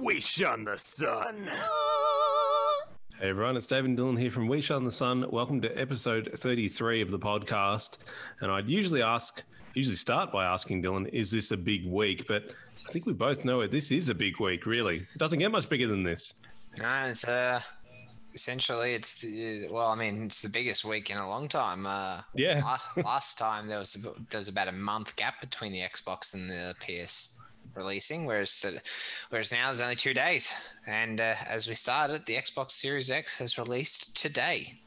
Wish on the Sun. Hey everyone, it's David and Dylan here from We Shine the Sun. Welcome to episode 33 of the podcast. And I'd usually ask, usually start by asking Dylan, is this a big week? But I think we both know it. This is a big week, really. It doesn't get much bigger than this. No, it's uh, essentially it's the well, I mean, it's the biggest week in a long time. Uh, Yeah. la- last time there was a, there was about a month gap between the Xbox and the PS releasing, whereas the, whereas now there's only two days. And uh, as we started, the Xbox Series X has released today.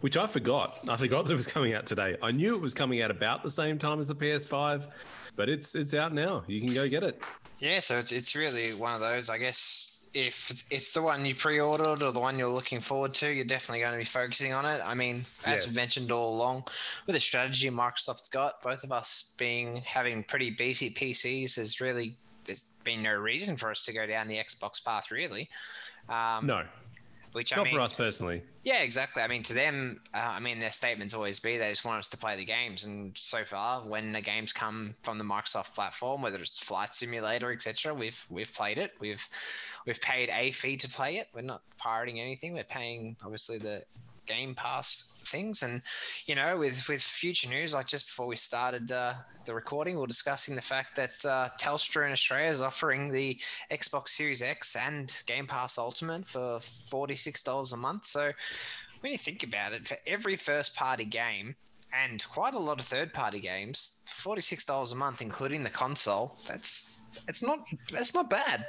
Which I forgot. I forgot that it was coming out today. I knew it was coming out about the same time as the PS5, but it's it's out now. You can go get it. Yeah, so it's it's really one of those. I guess if it's the one you pre-ordered or the one you're looking forward to, you're definitely going to be focusing on it. I mean, as Yes. we mentioned all along, with the strategy Microsoft's got, both of us being having pretty beefy PCs, there's really there's been no reason for us to go down the Xbox path, really. Um, No, which I not mean, for us personally. yeah, exactly. I mean, to them, uh, I mean, their statements always be they just want us to play the games. And so far, when the games come from the Microsoft platform, whether it's Flight Simulator, etc., we've we've played it. We've we've paid a fee to play it. We're not pirating anything. We're paying obviously the Game Pass things. And you know, with with future news, like just before we started uh, the recording, we are discussing the fact that uh, Telstra in Australia is offering the Xbox Series X and Game Pass Ultimate for forty six dollars a month. So when you think about it, for every first party game and quite a lot of third party games, forty six dollars a month, including the console, that's it's not that's not bad.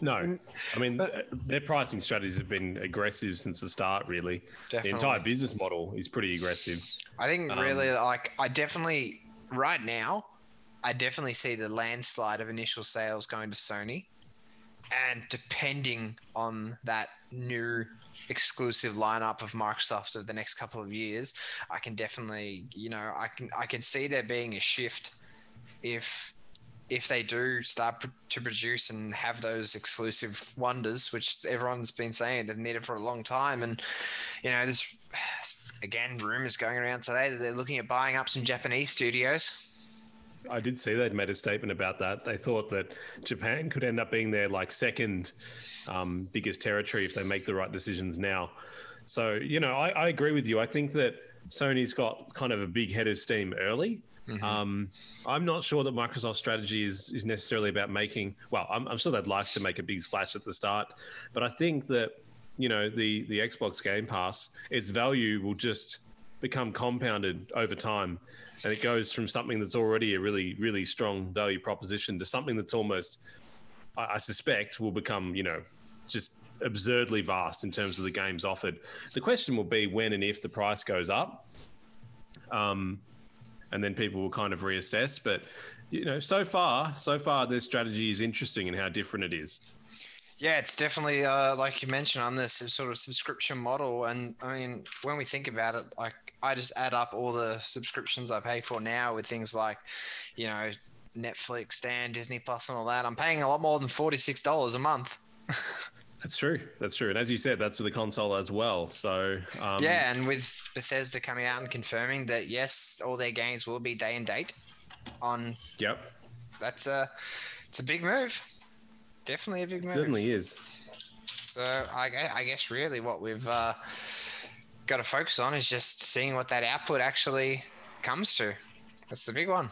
No, I mean but- their pricing strategies have been aggressive since the start. Really, the entire business model is pretty aggressive. I think Um, really like I definitely right now I definitely see the landslide of initial sales going to Sony. And depending on that new exclusive lineup of Microsoft of the next couple of years, I can definitely, you know, I can I can see there being a shift if if they do start pr- to produce and have those exclusive wonders, which everyone's been saying they've needed for a long time, and you know, there's again rumors going around today that they're looking at buying up some Japanese studios. I did see they'd made a statement about that. They thought that Japan could end up being their like second um, biggest territory if they make the right decisions now. So you know, I, I agree with you. I think that Sony's got kind of a big head of steam early. Um, I'm not sure that Microsoft's strategy is is necessarily about making. Well, I'm, I'm sure they'd like to make a big splash at the start, but I think that you know the the Xbox Game Pass, its value will just become compounded over time, and it goes from something that's already a really really strong value proposition to something that's almost, I, I suspect, will become you know just absurdly vast in terms of the games offered. The question will be when and if the price goes up. Um, and then people will kind of reassess. But you know, so far, so far, their strategy is interesting in how different it is. Yeah, it's definitely uh, like you mentioned on this sort of subscription model, and I mean, when we think about it, like I just add up all the subscriptions I pay for now with things like, you know, Netflix, Stan, Disney Plus, and all that. I'm paying a lot more than forty six dollars a month. That's true. That's true. And as you said, that's for the console as well. So um, yeah, and with Bethesda coming out and confirming that yes, all their games will be day and date on Yep. that's a it's a big move. Definitely a big It move. certainly is. So I, I guess really what we've uh, got to focus on is just seeing what that output actually comes to. That's the big one.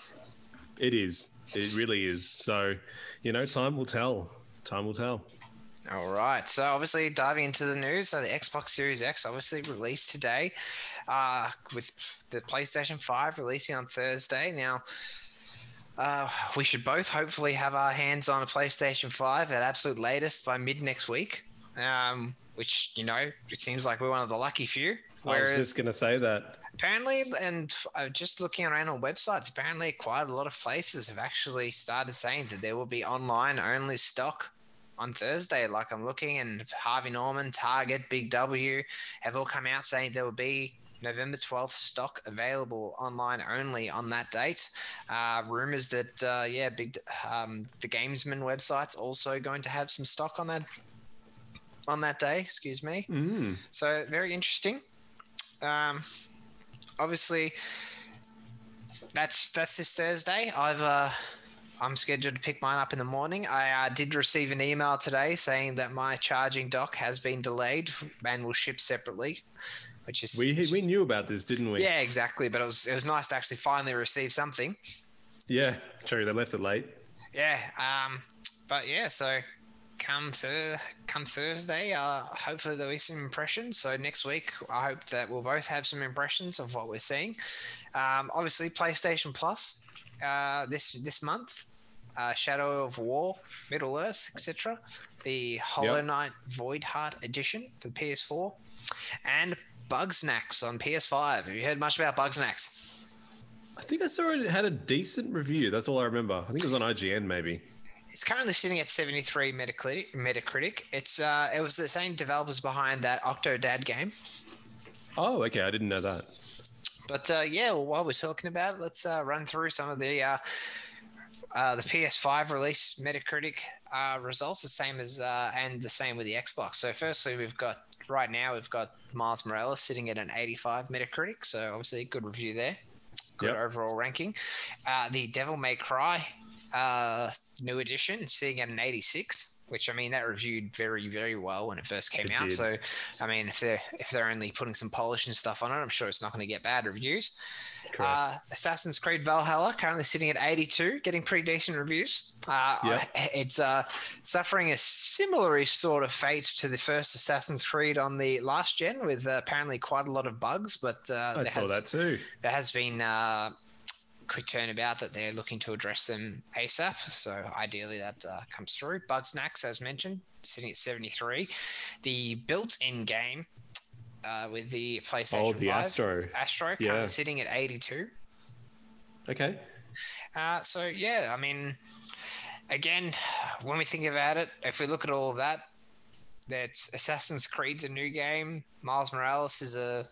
It is. It really is. So, you know, time will tell. Time will tell. All right. So obviously diving into the news, so the Xbox Series X obviously released today, uh, with the PlayStation 5 releasing on Thursday. Now, uh, we should both hopefully have our hands on a PlayStation 5 at absolute latest by mid next week. Um, which you know, it seems like we're one of the lucky few. I was just going to say that. apparently, and uh, just looking around on websites, apparently quite a lot of places have actually started saying that there will be online only stock on Thursday. Like I'm looking, and Harvey Norman, Target, Big W have all come out saying there will be November 12th stock available online only on that date. Uh, rumors that uh, yeah, big um, the Gamesmen website's also going to have some stock on that on that day. Excuse me. Mm. So very interesting. Um, obviously, that's that's this Thursday. I've uh, I'm scheduled to pick mine up in the morning. I uh, did receive an email today saying that my charging dock has been delayed and will ship separately, which is We we knew about this, didn't we? yeah, exactly. But it was it was nice to actually finally receive something. Yeah. True. They left it late. Yeah. Um. But yeah. So come thur- come Thursday, uh, hopefully there'll be some impressions. So next week, I hope that we'll both have some impressions of what we're seeing. Um, obviously, PlayStation Plus uh, this this month, uh, Shadow of War, Middle Earth, etc. The Hollow Yep. Knight Void Heart Edition for the PS4, and Bugsnax on PS5. Have you heard much about Bugsnax? I think I saw it had a decent review. That's all I remember. I think it was on IGN maybe. It's currently sitting at 73 Metacritic. Metacritic. It's uh, it was the same developers behind that Octodad game. Oh, okay. I didn't know that. But uh, yeah, well, while we're talking about it, let's uh, run through some of the uh, uh, the PS5 release Metacritic uh, results, the same as uh, and the same with the Xbox. So firstly, we've got right now we've got Miles Morales sitting at an 85 Metacritic, so obviously good review there. Good Yep. overall ranking. Uh, the Devil May Cry uh, new edition sitting at an 86, which I mean that reviewed very very well when it first came It out. did. So I mean if they're if they're only putting some polish and stuff on it, I'm sure it's not going to get bad reviews. Correct. Uh, Assassin's Creed Valhalla currently sitting at 82, getting pretty decent reviews. Uh, Yeah. It's uh, suffering a similar sort of fate to the first Assassin's Creed on the last gen, with uh, apparently quite a lot of bugs. But uh, I saw has, that too. there has been uh, quick turnabout that they're looking to address them ASAP. So ideally that uh, comes through. Bugsnax, as mentioned, sitting at 73. The built-in game uh, with the PlayStation Oh, the 5, Astro. Astro currently Yeah. sitting at 82. Okay. Uh, so yeah, I mean, again, when we think about it, if we look at all of that, that's Assassin's Creed's a new game. Miles Morales is a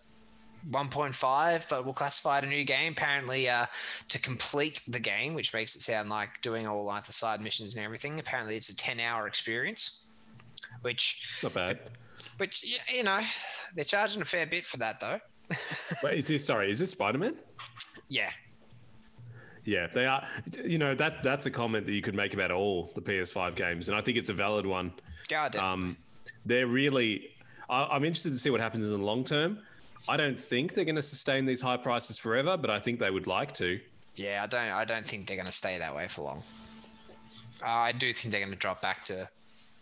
1.5, but we'll classify it a new game. Apparently, uh, to complete the game, which makes it sound like doing all like the side missions and everything. Apparently, it's a 10-hour experience, which, Not bad. which you know, they're charging a fair bit for that though. Wait, is this sorry? Is this Spider Man? yeah, Yeah, they are. You know that that's a comment that you could make about all the PS5 games, and I think it's a valid one. God, definitely. Um, they're really. I, I'm interested to see what happens in the long term. I don't think they're going to sustain these high prices forever, but I think they would like to. Yeah, I don't. I don't think they're going to stay that way for long. Uh, I do think they're going to drop back to.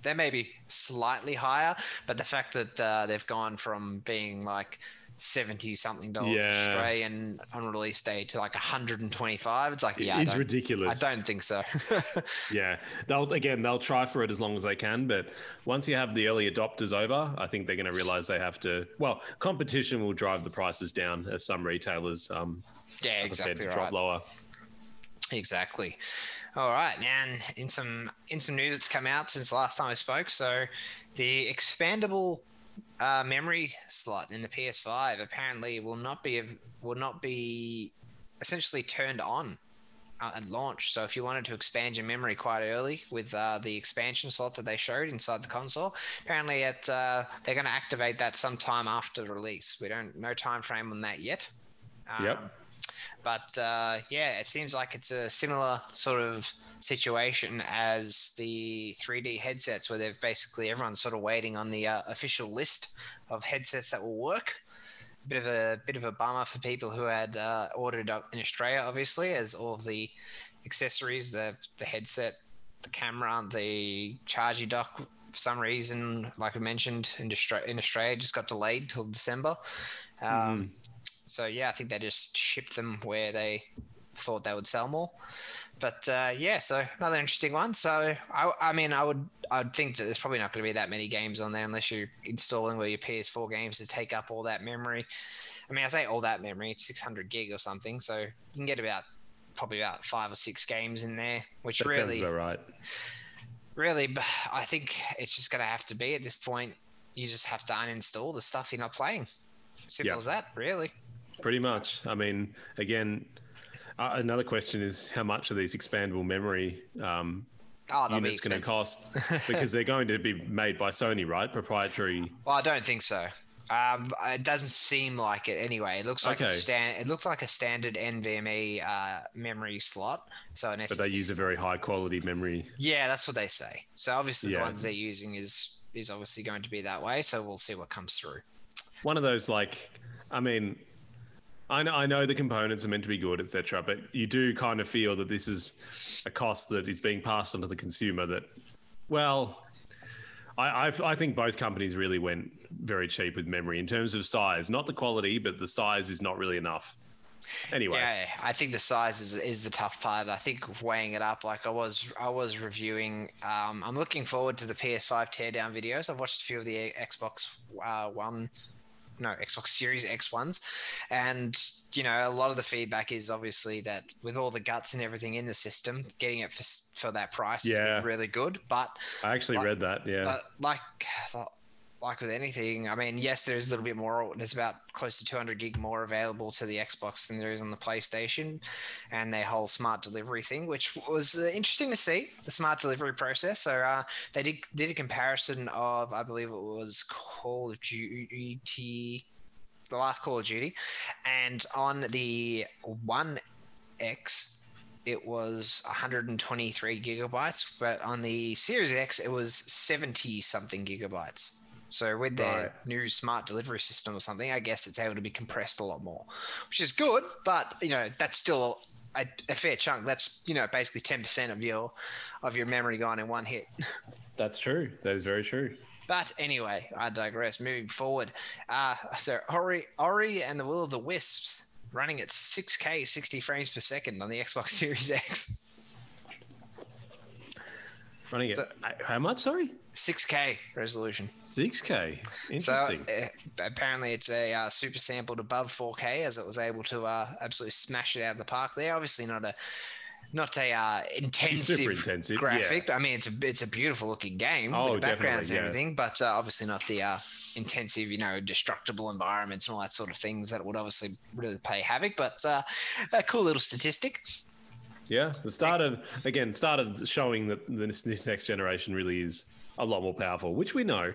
They may be slightly higher, but the fact that uh, they've gone from being like seventy something dollars Yeah. Australian on release day to like hundred and twenty five, it's like yeah, it's ridiculous. I don't think so. Yeah, they'll again they'll try for it as long as they can, but once you have the early adopters over, I think they're going to realize they have to. Well, competition will drive the prices down as some retailers um, yeah, exactly to right. drop lower. Exactly. All right, and in some in some news that's come out since the last time I spoke, so the expandable uh, memory slot in the PS5 apparently will not be will not be essentially turned on uh, at launch. So if you wanted to expand your memory quite early with uh, the expansion slot that they showed inside the console, apparently it uh, they're going to activate that sometime after release. We don't no time frame on that yet. Yep. But uh, yeah, it seems like it's a similar sort of situation as the 3D headsets, where they've basically everyone's sort of waiting on the uh, official list of headsets that will work. Bit of a bit of a bummer for people who had uh, ordered up in Australia, obviously, as all of the accessories, the the headset, the camera, the charging dock, for some reason, like I mentioned, in Australia, in Australia just got delayed till December. Um, so yeah, I think they just shipped them where they thought they would sell more. But uh, yeah, so another interesting one. So I, I mean, I would, I would think that there's probably not going to be that many games on there unless you're installing all your PS4 games to take up all that memory. I mean, I say all that memory, it's 600 gig or something, so you can get about probably about five or six games in there, which That sounds really, about right. really, I think it's just going to have to be at this point. You just have to uninstall the stuff you're not playing. Simple Yeah. as that, really. Pretty much. I mean, again, uh, another question is how much are these expandable memory um, Oh, units going to cost? because they're going to be made by Sony, right? Proprietary. Well, I don't think so. Um, it doesn't seem like it anyway. It looks like a stand. It looks like a standard NVMe uh, memory slot. So But they use a very high quality memory. Yeah, that's what they say. So obviously Yeah. the ones they're using is is obviously going to be that way. So we'll see what comes through. One of those like, I mean, I know, I know the components are meant to be good, etc. But you do kind of feel that this is a cost that is being passed on to the consumer. That, well, I I, I think both companies really went very cheap with memory in terms of size, not the quality, but the size is not really enough. Anyway, Yeah, I think the size is, is the tough part. I think weighing it up, like I was I was reviewing. Um, I'm looking forward to the PS5 teardown videos. I've watched a few of the Xbox uh, One, no Xbox Series X ones, and you know a lot of the feedback is obviously that with all the guts and everything in the system, getting it for for that price Yeah. is really good. But I actually Like- read that. Yeah, But like, like with anything, I mean, yes, there's a little bit more. There's about close to 200 gig more available to the Xbox than there is on the PlayStation, and their whole smart delivery thing, which was uh, interesting to see the smart delivery process. So uh, they did did a comparison of, I believe it was Call of Duty, the last Call of Duty, and on the One X it was 123 gigabytes, but on the Series X, it was 70 something gigabytes. So with their Right. new smart delivery system or something, I guess it's able to be compressed a lot more, which is good. But you know, that's still a, a fair chunk. That's you know basically 10% of your of your memory gone in one hit. that's true. That is very true. But anyway, I digress. Moving forward, uh, so Ori, Ori and the Will of the Wisps running at 6K 60 frames per second on the Xbox Series X. Running it. So- how much? Sorry, 6K resolution. six K. So Interesting. uh, apparently it's a uh, super sampled above 4K as it was able to uh, absolutely smash it out of the park there. Obviously not a not a uh, intensive, intensive, graphic. I mean it's a it's a beautiful looking game Oh, with the backgrounds and yeah. everything, but uh, obviously not the uh, intensive, you know, destructible environments and all that sort of things that would obviously really play havoc. But uh, a cool little statistic. Yeah, the start of again start of showing that this, this next generation really is a lot more powerful, which we know.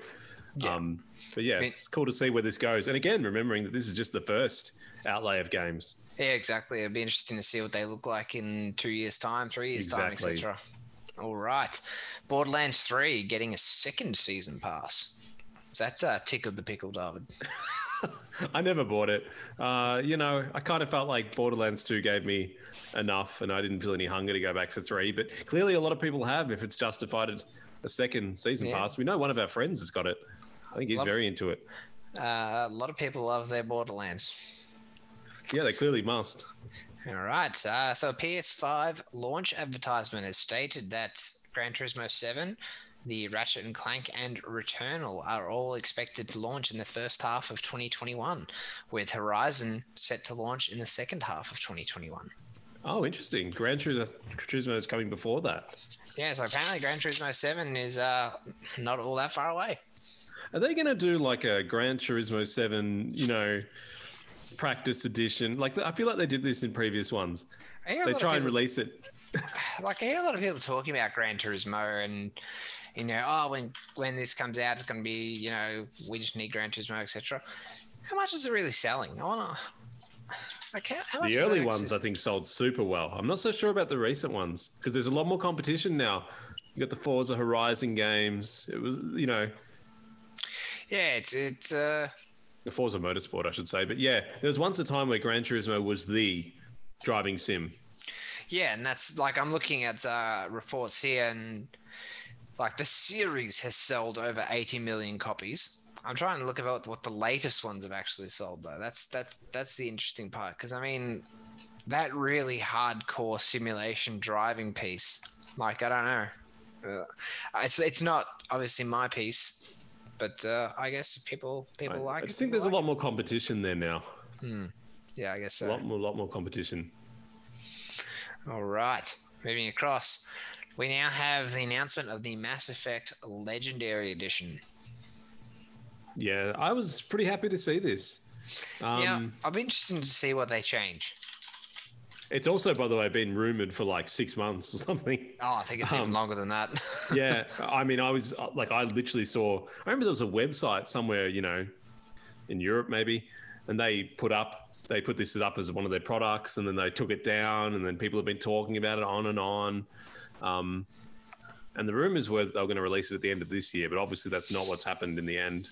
Yeah. Um, but yeah, it's cool to see where this goes. And again, remembering that this is just the first outlay of games. Yeah, exactly. It'd be interesting to see what they look like in two years' time, three years' Exactly. time, etc. All right, Borderlands Three getting a second season pass. That's uh, tickled the pickle, David. I never bought it. Uh, you know, I kind of felt like Borderlands 2 gave me enough, and I didn't feel any hunger to go back for three. But clearly, a lot of people have if it's justified it- a second season Yeah. pass. We know one of our friends has got it. I think he's very into it. Uh, a lot of people love their Borderlands. Yeah, they clearly must. All right. Uh, so PS5 launch advertisement has stated that Gran Turismo 7, the Ratchet and Clank, and Returnal are all expected to launch in the first half of 2021, with Horizon set to launch in the second half of 2021. Oh, interesting. Gran Turismo is coming before that. Yeah, so apparently Gran Turismo 7 is uh, not all that far away. Are they going to do like a Gran Turismo 7, you know, practice edition? Like, I feel like they did this in previous ones. I hear a They try and release it. like I hear a lot of people talking about Gran Turismo and you know, oh, when when this comes out, it's going to be you know, we just need Gran Turismo, etc. How much is it really selling? I want to. Like how, how The early ones, I think, sold super well. I'm not so sure about the recent ones because there's a lot more competition now. You got the Forza Horizon games. It was, you know, Yeah, it's it's uh the Forza Motorsport, I should say. But yeah, there was once a time where Gran Turismo was the driving sim. yeah, and that's like I'm looking at uh, reports here, and like the series has sold over 80 million copies. I'm trying to look about what the latest ones have actually sold though. That's that's that's the interesting part because I mean that really hardcore simulation driving piece. Like I don't know, uh, it's it's not obviously my piece, but uh, I guess if people people I, like I it. just think there's a like lot more competition there now. it. Yeah, I guess A lot more, lot more competition. All right, moving across. We now have the announcement of the Mass Effect Legendary Edition. Yeah, I was pretty happy to see this. Um, yeah, I'll be interested to see what they change. It's also, by the way, been rumored for like six months or something. Oh, I think it's even Um, longer than that. yeah, I mean, I was uh, like, I literally saw. I remember there was a website somewhere, you know, in Europe, maybe, and they put up they put this up as one of their products, and then they took it down, and then people have been talking about it on and on. Um, and the rumors were they were going to release it at the end of this year, but obviously that's not what's happened in the end.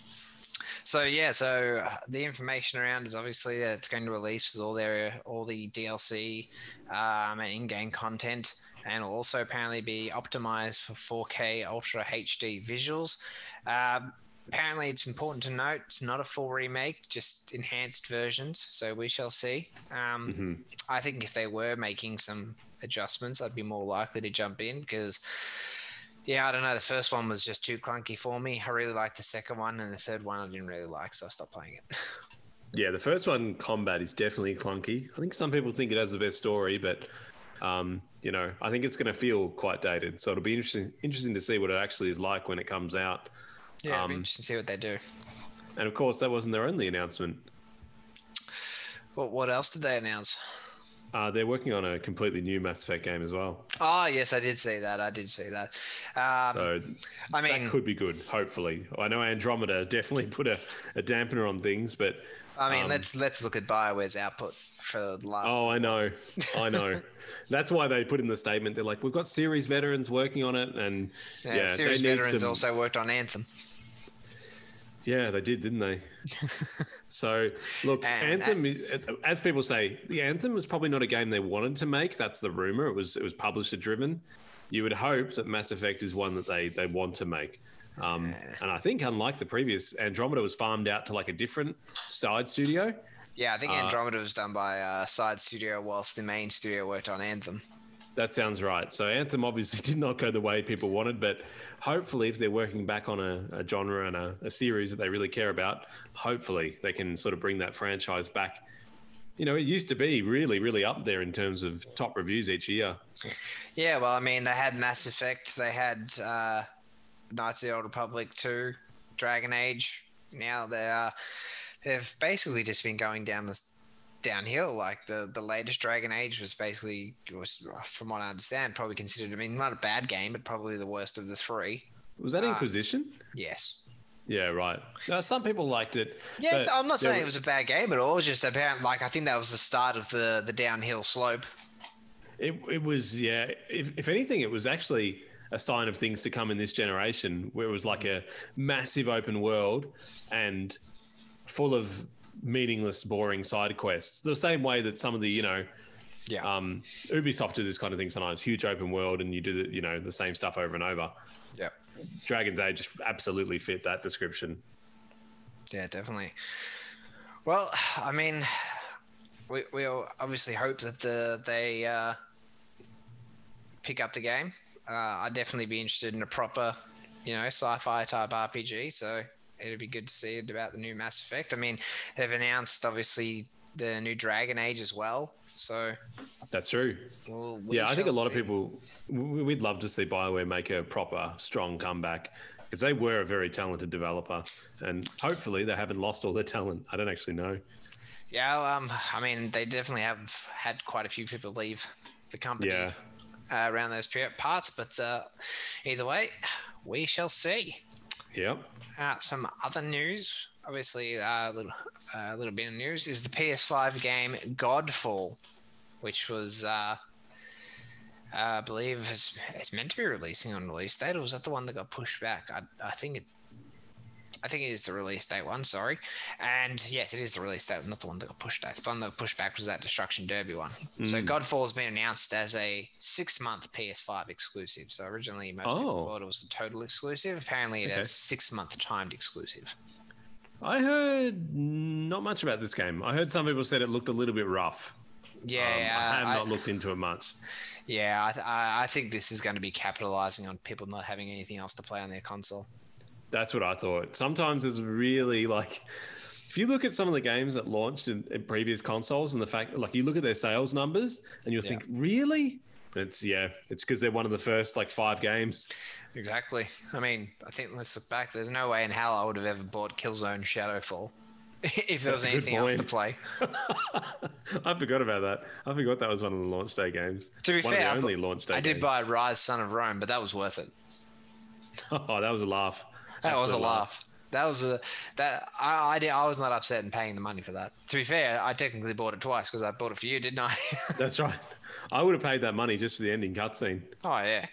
So yeah, so uh, the information around is obviously that it's going to release with all their all the DLC um, and in-game content, and will also apparently be optimized for 4K Ultra HD visuals. Um, apparently, it's important to note it's not a full remake, just enhanced versions. So we shall see. Um, Mm-hmm. I think if they were making some adjustments, I'd be more likely to jump in because. Yeah, I don't know. The first one was just too clunky for me. I really liked the second one, and the third one I didn't really like, so I stopped playing it. Yeah, the first one, combat, is definitely clunky. I think some people think it has the best story, but um, you know, I think it's going to feel quite dated. So it'll be interesting interesting to see what it actually is like when it comes out. Yeah, Um, interesting to see what they do. And of course, that wasn't their only announcement. What what else did they announce? Uh, they're working on a completely new Mass Effect game as well. Oh yes, I did see that. I did see that. Um, So I mean, that could be good, hopefully. I know Andromeda definitely put a, a dampener on things, but I mean, um, let's let's look at Bioware's output for the last. oh, I know. I know. That's why they put in the statement. They're like, we've got series veterans working on it. And yeah, yeah, series veterans some- also worked on Anthem. Yeah, they did, didn't they? so, look, And Anthem, is- as people say, the Anthem was probably not a game they wanted to make. That's the rumor. It was it was publisher driven. You would hope that Mass Effect is one that they they want to make. Um, and I think, unlike the previous, Andromeda was farmed out to like a different side studio. Yeah, I think Uh, Andromeda was done by a Side Studio, whilst the main studio worked on Anthem. That sounds right. So Anthem obviously did not go the way people wanted, but hopefully, if they're working back on a, a genre and a, a series that they really care about, hopefully they can sort of bring that franchise back. You know, it used to be really, really up there in terms of top reviews each year. Yeah, well, I mean, they had Mass Effect, they had uh, Knights of the Old Republic 2, Dragon Age. Now they are, they've basically just been going down this downhill. Like the the latest Dragon Age was basically was, from what I understand, probably considered. I mean, not a bad game, but probably the worst of the three. Was that Ah. Inquisition? Yes. Yeah, right. Now, some people liked it. Yes, I'm not saying were- it was a bad game at all. It was just apparent. Like I think that was the start of the the downhill slope. It, it was, yeah. If, if anything, it was actually a sign of things to come in this generation, where it was like a massive open world and full of meaningless, boring side quests. The same way that some of the, you know, Yeah. um, Ubisoft do this kind of thing sometimes. Huge open world, and you do the, you know, the same stuff over and over. yeah. Dragon's Age just absolutely fit that description. Yeah, definitely. Well, I mean, we we obviously hope that the they uh, pick up the game. Uh, I'd definitely be interested in a proper, you know, sci-fi type RPG. So it'd be good to see it about the new Mass Effect. I mean, they've announced obviously the new Dragon Age as well. So That's true. we'll, we yeah, I think a lot of people we'd love to see Bioware make a proper, strong comeback because they were a very talented developer, and hopefully they haven't lost all their talent. I don't actually know. Yeah, um, I mean, they definitely have had quite a few people leave the company. Yeah, uh, around those period parts. But uh, either way, we shall see. Yep. Uh, some other news, obviously, uh, a little, uh, little bit of news is the PS5 game Godfall, which was, uh, I believe, is, meant to be releasing on release date, or was that the one that got pushed back? I, I think it's. I think it is the release date one, sorry. And yes, it is the release date, not the one that got pushed back. The one that got pushed back was that Destruction Derby one. So Mm. Godfall has been announced as a six month PS5 exclusive. So originally most Oh. people thought it was a total exclusive. Apparently it Okay. has six month timed exclusive. I heard not much about this game. I heard some people said it looked a little bit rough. Yeah, Um, I have I- not looked into it much. yeah. I, th- I, I think this is going to be capitalizing on people not having anything else to play on their console. That's what I thought. Sometimes it's really like if you look at some of the games that launched in, in previous consoles and the fact like you look at their sales numbers and you'll Yeah. think, really? It's yeah, it's because they're one of the first like five games. Exactly. I mean, I think let's look back. There's no way in hell I would have ever bought Killzone Shadowfall if there was That's good anything else to play. I forgot about that. I forgot that was one of the launch day games. To be one fair, I only bu- launch day I did games. buy Ryse Son of Rome, but that was worth it. Oh, that was a laugh. That was a Absolute laugh. That was a that I I, did, I was not upset in paying the money for that. To be fair, I technically bought it twice because I bought it for you, didn't I? That's right. I would have paid that money just for the ending cutscene. oh yeah.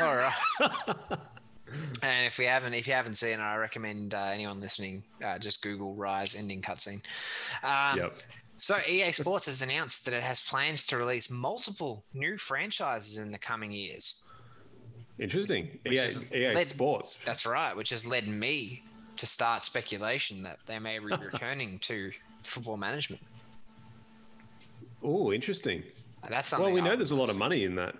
All right. and if we haven't, if you haven't seen it, I recommend uh, anyone listening uh, just Google Ryse ending cutscene. Um, Yep. So EA Sports has announced that it has plans to release multiple new franchises in the coming years. Interesting. EA, is EA led- Sports. That's right, which has led me to start speculation that they may be returning to football management. Oh, interesting. That's something. Well, we know there's a lot of money in that.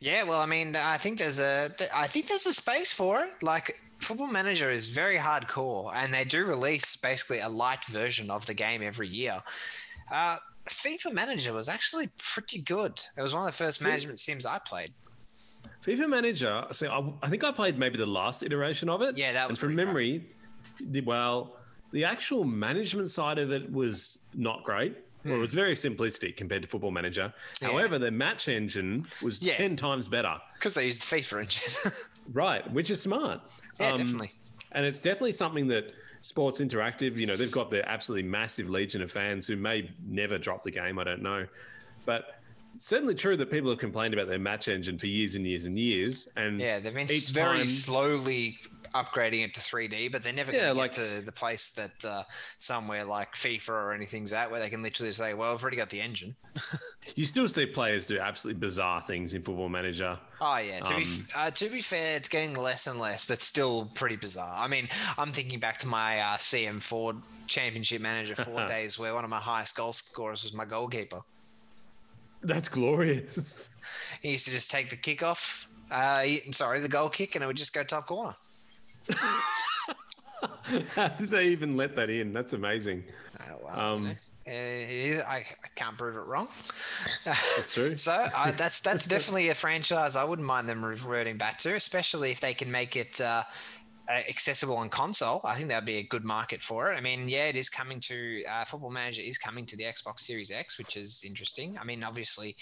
Yeah, well, I mean, I think there's a, I think there's a space for it. Like, Football Manager is very hardcore, and they do release basically a light version of the game every year. Uh, FIFA Manager was actually pretty good. It was one of the first management sims I played. FIFA Manager. So I, I think I played maybe the last iteration of it. Yeah, that And was from pretty crap. memory, the- well, the actual management side of it was not great. Well, it was very simplistic compared to Football Manager. Hmm. Yeah. However, the match engine was Yeah. ten times better. Because they used the FIFA engine. Right, which is smart. yeah, Um, definitely. And it's definitely something that Sports Interactive, you know, they've got their absolutely massive legion of fans who may never drop the game. I don't know. But certainly true that people have complained about their match engine for years and years and years. And Yeah, they've been very time- slowly upgrading it to 3D, but they're never Yeah, like- to the place that uh, somewhere like FIFA or anything's at where they can literally say, "Well, I've already got the engine." you still see players do absolutely bizarre things in Football Manager. Oh yeah. To be Um, uh, to be fair, it's getting less and less, but still pretty bizarre. I mean, I'm thinking back to my uh, CM4 Championship Manager four days, where one of my highest goal scorers was my goalkeeper. That's glorious. He used to just take the kick off. Uh, I'm sorry, the goal kick, and it would just go top corner. How did they even let that in? That's amazing. Oh, well, Um, you know, uh, I, I can't prove it wrong. That's true. So uh, that's that's definitely a franchise I wouldn't mind them reverting back to, especially if they can make it uh, accessible on console. I think that'd be a good market for it. I mean, yeah, it is coming to uh, Football Manager is coming to the Xbox Series X, which is interesting. I mean, obviously,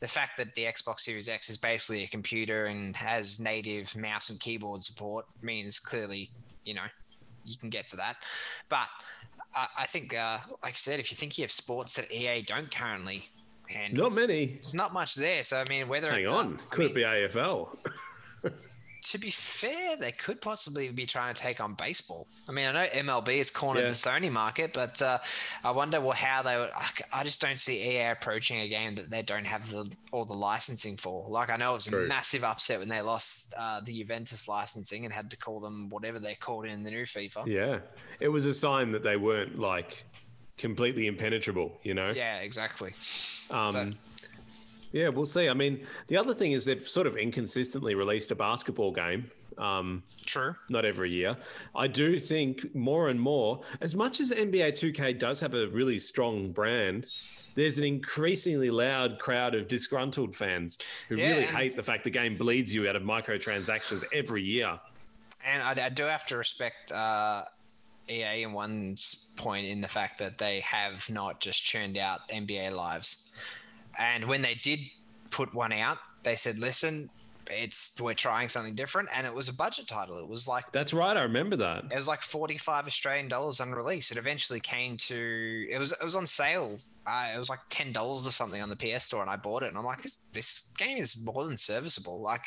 the fact that the Xbox Series X is basically a computer and has native mouse and keyboard support means clearly, you know, you can get to that. But I, I think, uh, like I said, if you think you have sports that EA don't currently handle, Not many. there's not much there. So I mean, whether Hang it's, uh, on. I Could mean, it be AFL? To be fair, they could possibly be trying to take on baseball. I mean, I know MLB has cornered Yeah. the Sony market, but uh, I wonder well, how they would. I just don't see EA approaching a game that they don't have the all the licensing for. Like I know it was a massive upset when they lost uh, the Juventus licensing and had to call them whatever they're called in the new FIFA. yeah. It was a sign that they weren't like completely impenetrable, you know? Yeah, exactly. Um, So- Yeah, we'll see. I mean, the other thing is they've sort of inconsistently released a basketball game. Um, True. not every year. I do think more and more, as much as NBA 2K does have a really strong brand, there's an increasingly loud crowd of disgruntled fans who Yeah, really hate the fact the game bleeds you out of microtransactions every year. And I, I do have to respect uh, EA in one point in the fact that they have not just churned out NBA lives. And when they did put one out, they said, "Listen, it's we're trying something different," and it was a budget title. It was like That's right. I remember that. it was like forty-five Australian dollars on release. It eventually came to it was it was on sale. Uh, it was like ten dollars or something on the PS Store, and I bought it. And I'm like, this this game is more than serviceable. Like,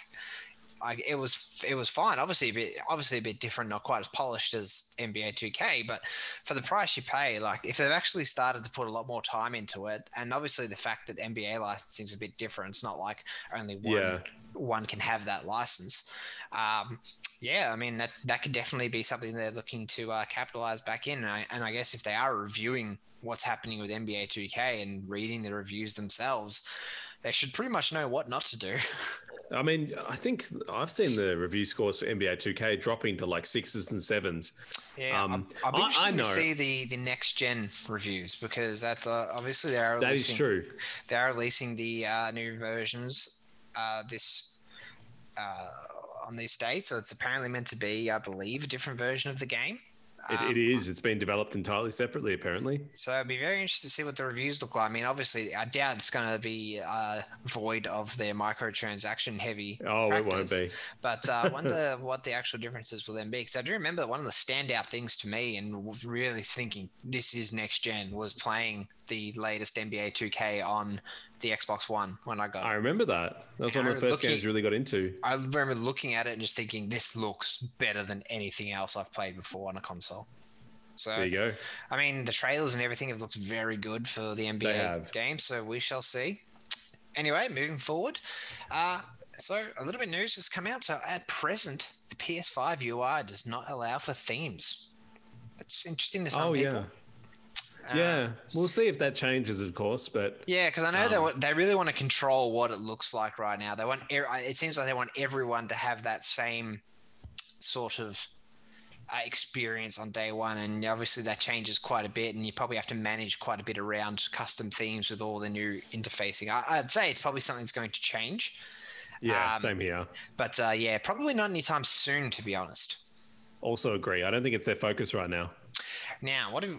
I, it was it was fine. Obviously a bit obviously a bit different, not quite as polished as NBA 2K, but for the price you pay, like if they've actually started to put a lot more time into it, and obviously the fact that NBA licensing is a bit different. It's not like only one Yeah. one can have that license. Um, yeah, I mean that that could definitely be something they're looking to uh, capitalize back in. And I, and I guess if they are reviewing what's happening with NBA 2K and reading the reviews themselves, they should pretty much know what not to do. I mean, I think I've seen the review scores for NBA 2K dropping to like sixes and sevens. yeah, Um, I'll, I'll I- I know. to see the the next gen reviews because that's uh, obviously they are That is true. They are releasing the uh, new versions uh, this. Uh, on these dates, so it's apparently meant to be, I believe, a different version of the game. It, Um, it is. It's been developed entirely separately, apparently. So it'd be very interesting to see what the reviews look like. I mean, obviously, I doubt it's going to be uh, void of their microtransaction heavy. Oh, it won't be. But uh, I wonder what the actual differences will then be. Because I do remember one of the standout things to me and really thinking this is next gen was playing the latest NBA 2K on the Xbox One when I got I remember that. That was one of the first looking- games you really got into. I remember looking at it and just thinking this looks better than anything else I've played before on a console. So There you go. I mean, the trailers and everything have looked very good for the NBA game, so we shall see. Anyway, moving forward. Uh, so a little bit of news has come out. So at present, the PS5 UI does not allow for themes. It's interesting to some Oh, people. yeah. Yeah. We'll see if that changes, of course. But Yeah, because I know they Um, wa- they really want to control what it looks like right now. They want it seems like they want everyone to have that same sort of uh, experience on day one, and obviously that changes quite a bit, and you probably have to manage quite a bit around custom themes with all the new interfacing. I, I'd say it's probably something that's going to change, yeah, Um, same here. but uh, yeah, probably not anytime soon, to be honest. Also agree. I don't think it's their focus right now. Now, what have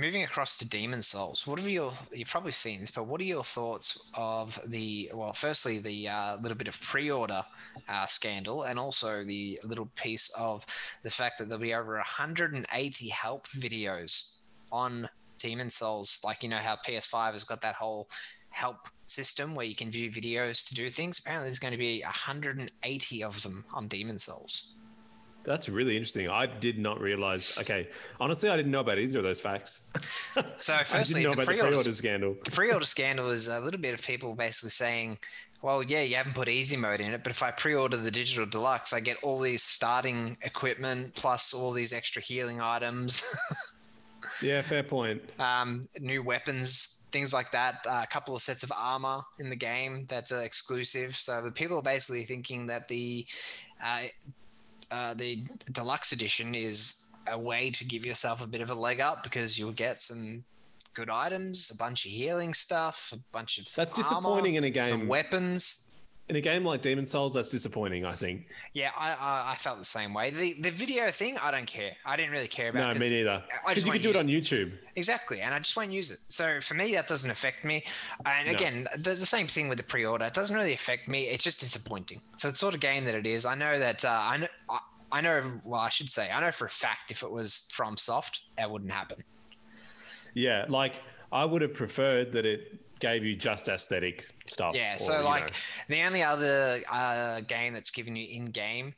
moving across to Demon Souls? What have your you've probably seen this, but what are your thoughts of the well? Firstly, the uh, little bit of pre-order uh, scandal, and also the little piece of the fact that there'll be over 180 help videos on Demon Souls. Like you know how PS5 has got that whole help system where you can view videos to do things. Apparently, there's going to be 180 of them on Demon Souls. That's really interesting. I did not realize. Okay, honestly, I didn't know about either of those facts. So, firstly, the about the pre-order scandal. the pre-order scandal is a little bit of people basically saying, "Well, yeah, you haven't put easy mode in it, but if I pre-order the digital deluxe, I get all these starting equipment plus all these extra healing items, Yeah, fair point. um, new weapons, things like that. Uh, a couple of sets of armor in the game that's uh, exclusive. So the people are basically thinking that the uh, uh, the deluxe edition is a way to give yourself a bit of a leg up because you'll get some good items, a bunch of healing stuff, a bunch of That's armor, disappointing in a some game. weapons. In a game like Demon Souls, that's disappointing. I think. Yeah, I, I I felt the same way. The the video thing, I don't care. I didn't really care about. No, me neither. Because you could do it on YouTube. Exactly, and I just won't use it. So for me, that doesn't affect me. And No. again, the, the same thing with the pre-order. It doesn't really affect me. It's just disappointing for the sort of game that it is. I know that uh, I know. I, I know. Well, I should say, I know for a fact if it was FromSoft, that wouldn't happen. Yeah, like I would have preferred that it gave you just aesthetic stuff. Yeah. So like know. the only other uh, game that's given you in-game.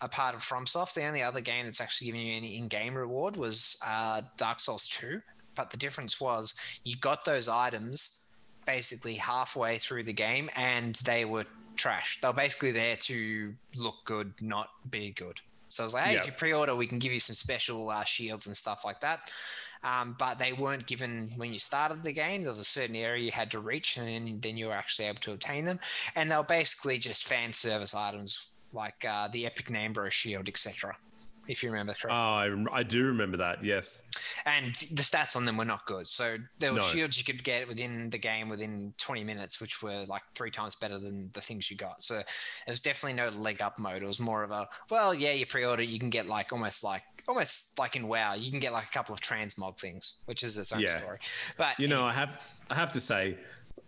A part of FromSoft, the only other game that's actually giving you any in-game reward was uh, Dark Souls 2. But the difference was you got those items basically halfway through the game and they were trash. They were basically there to look good, not be good. So I was like, hey, Yeah. if you pre-order, we can give you some special uh, shields and stuff like that. Um, but they weren't given when you started the game. There was a certain area you had to reach, and then, then you were actually able to obtain them. And they were basically just fan service items like uh, the Epic Nambro shield, etc. If you remember correctly. Oh, I, I do remember that. Yes. and the stats on them were not good. So there were No. shields you could get within the game within 20 minutes, which were like three times better than the things you got. So it was definitely no leg up mode. It was more of a well, yeah, you pre-order, you can get like almost like almost like in WoW, you can get like a couple of transmog things, which is its own Yeah. story. But You know, I have I have to say,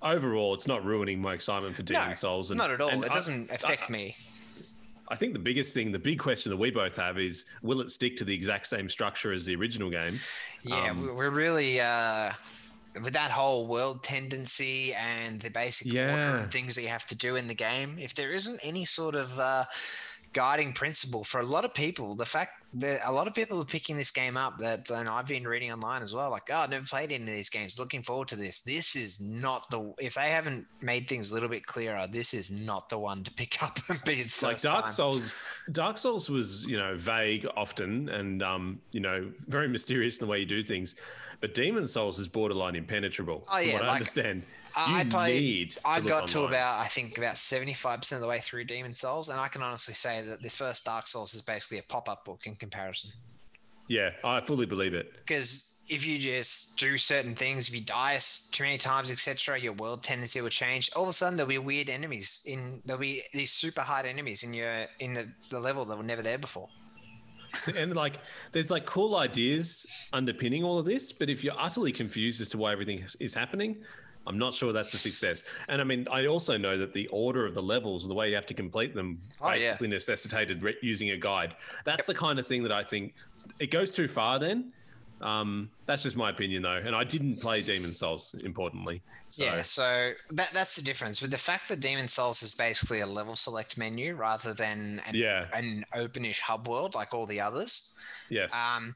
overall, it's not ruining my excitement for Demon no, Souls. And, not at all. It I- doesn't affect I, me. I think the biggest thing, the big question that we both have is, will it stick to the exact same structure as the original game? Yeah, um, we- we're really uh, with that whole world tendency and the basic order Yeah. things that you have to do in the game. If there isn't any sort of uh, guiding principle for a lot of people, the fact that a lot of people are picking this game up that and I've been reading online as well, like, oh, I've never played any of these games, looking forward to this. This is not the if they haven't made things a little bit clearer, this is not the one to pick up and be the like Dark time. Souls, Dark Souls was you know vague often and um, you know very mysterious in the way you do things, but Demon Souls is borderline impenetrable. Oh, from yeah, what I understand. I, I played. I got to online. about I think about seventy five percent of the way through Demon Souls, and I can honestly say that the first Dark Souls is basically a pop up book in comparison. Yeah, I fully believe it. Because if you just do certain things, if you die too many times, etc., your world tendency will change. All of a sudden, there'll be weird enemies in. There'll be these super hard enemies in your in the, the level that were never there before. So, and like, there's like cool ideas underpinning all of this, but if you're utterly confused as to why everything is- happening, I'm not sure that's a success. And I mean, I also know that the order of the levels, the way you have to complete them, Oh, yeah. basically necessitated re- using a guide. That's the kind of thing that I think it goes too far. Then, um, that's just my opinion, though. And I didn't play Demon Souls, importantly. So, Yeah, so that that's the difference with the fact that Demon Souls is basically a level select menu rather than an, Yeah. an openish hub world like all the others. yes, Um,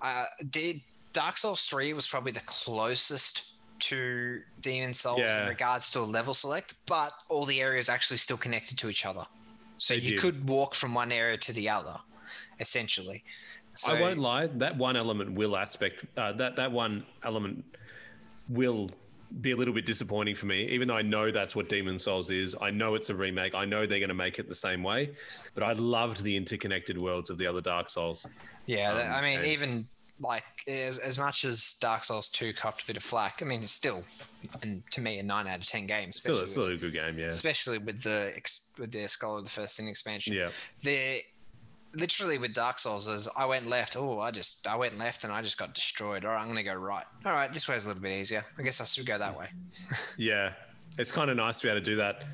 uh, did Dark Souls three was probably the closest to Demon Souls Yeah. in regards to a level select, but all the areas actually still connected to each other, so They you did. could walk from one area to the other, essentially. So, I won't lie. That one element will aspect uh, that that one element will be a little bit disappointing for me. Even though I know that's what Demon's Souls is, I know it's a remake. I know they're going to make it the same way. But I loved the interconnected worlds of the other Dark Souls. Yeah, Um, I mean, and- even like as, as much as Dark Souls 2 copped a bit of flack, I mean, it's still, and to me, a 9 out of 10 game, Still, it's still a good game. Yeah, especially with the ex- with the Scholar of the First Sin expansion. yeah, The literally with Dark Souls is I went left. Oh, I just I went left and I just got destroyed. All right, I'm gonna go right. All right, this way's a little bit easier. I guess I should go that way. yeah. It's kind of nice to be able to do that.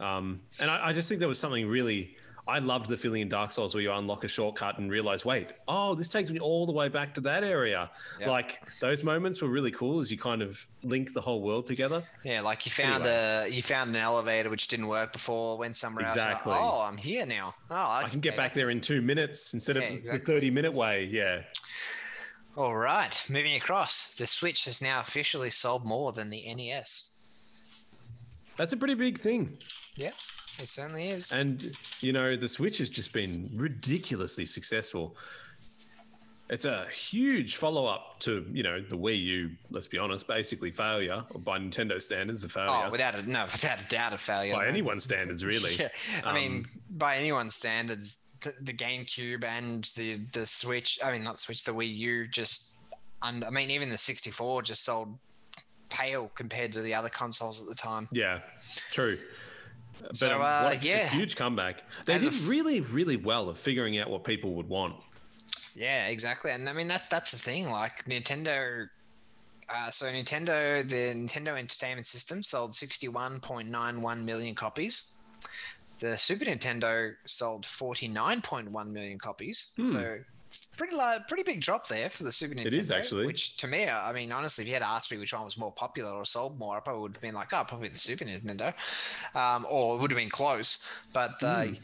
Um, and I, I just think there was something really. I loved the feeling in Dark Souls where you unlock a shortcut and realize, wait, oh, this takes me all the way back to that area. Yep. Like those moments were really cool as you kind of link the whole world together. Yeah, like you found a you found an elevator which didn't work before. Went somewhere Exactly. else. like, oh, I'm here now. Oh, I can get back there in two minutes instead Yeah, of exactly. the 30 minute way. Yeah. All right, moving across. The Switch has now officially sold more than the NES. That's a pretty big thing. Yeah, it certainly is. And, you know, the Switch has just been ridiculously successful. It's a huge follow up to, you know, the Wii U, let's be honest, basically failure, or by Nintendo standards, a failure. Oh, without a no, without a doubt, a failure. by no. anyone's standards, really. Yeah, I mean, Um, by anyone's standards, the, the GameCube and the the Switch. I mean, not Switch, the Wii U just. And I mean, even the 64 just sold pale compared to the other consoles at the time. Yeah, true. But So, uh, what a, yeah. a huge comeback. They As did f- really, really well at figuring out what people would want. Yeah, exactly. And I mean, that's that's the thing. Like Nintendo. Uh, so Nintendo, the Nintendo Entertainment System sold 61.91 million copies. The Super Nintendo sold 49.1 million copies. Hmm. So pretty large, pretty big drop there for the Super Nintendo. It is actually. Which to me, I mean, honestly, if you had asked me which one was more popular or sold more, I probably would have been like, oh, probably the Super Nintendo, um, or it would have been close. But uh, Hmm.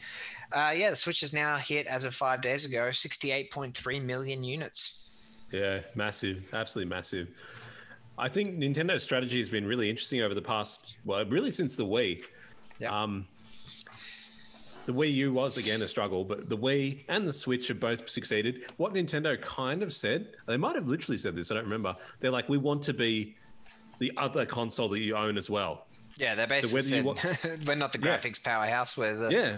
uh, yeah, the Switch has now hit as of five days ago, 68.3 million units. Yeah, massive, absolutely massive. I think Nintendo's strategy has been really interesting over the past, well, really since the Wii. Yeah. Um, the Wii U was again a struggle, but the Wii and the Switch have both succeeded. What Nintendo kind of said, they might have literally said this, I don't remember. They're like, we want to be the other console that you own as well. Yeah, they're basically said we're not the Yeah. graphics powerhouse. We're the Yeah.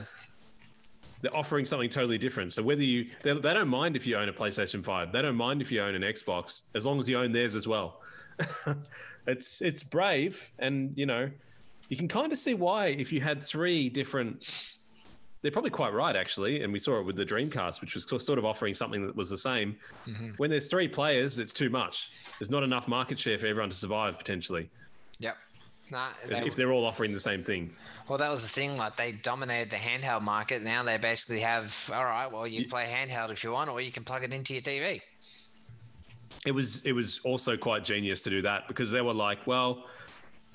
They're offering something totally different. So whether you, they, they don't mind if you own a PlayStation 5, they don't mind if you own an Xbox, as long as you own theirs as well. it's it's brave, and you know, you can kind of see why if you had three different. They're probably quite right, actually, and we saw it with the Dreamcast, which was sort of offering something that was the same. Mm-hmm. When there's three players, it's too much. There's not enough market share for everyone to survive potentially Yep. Nah, they, if they're all offering the same thing. well, that was the thing. Like they dominated the handheld market. Now they basically have. All right, well, you can play handheld if you want, or you can plug it into your TV. it was it was also quite genius to do that because they were like, well,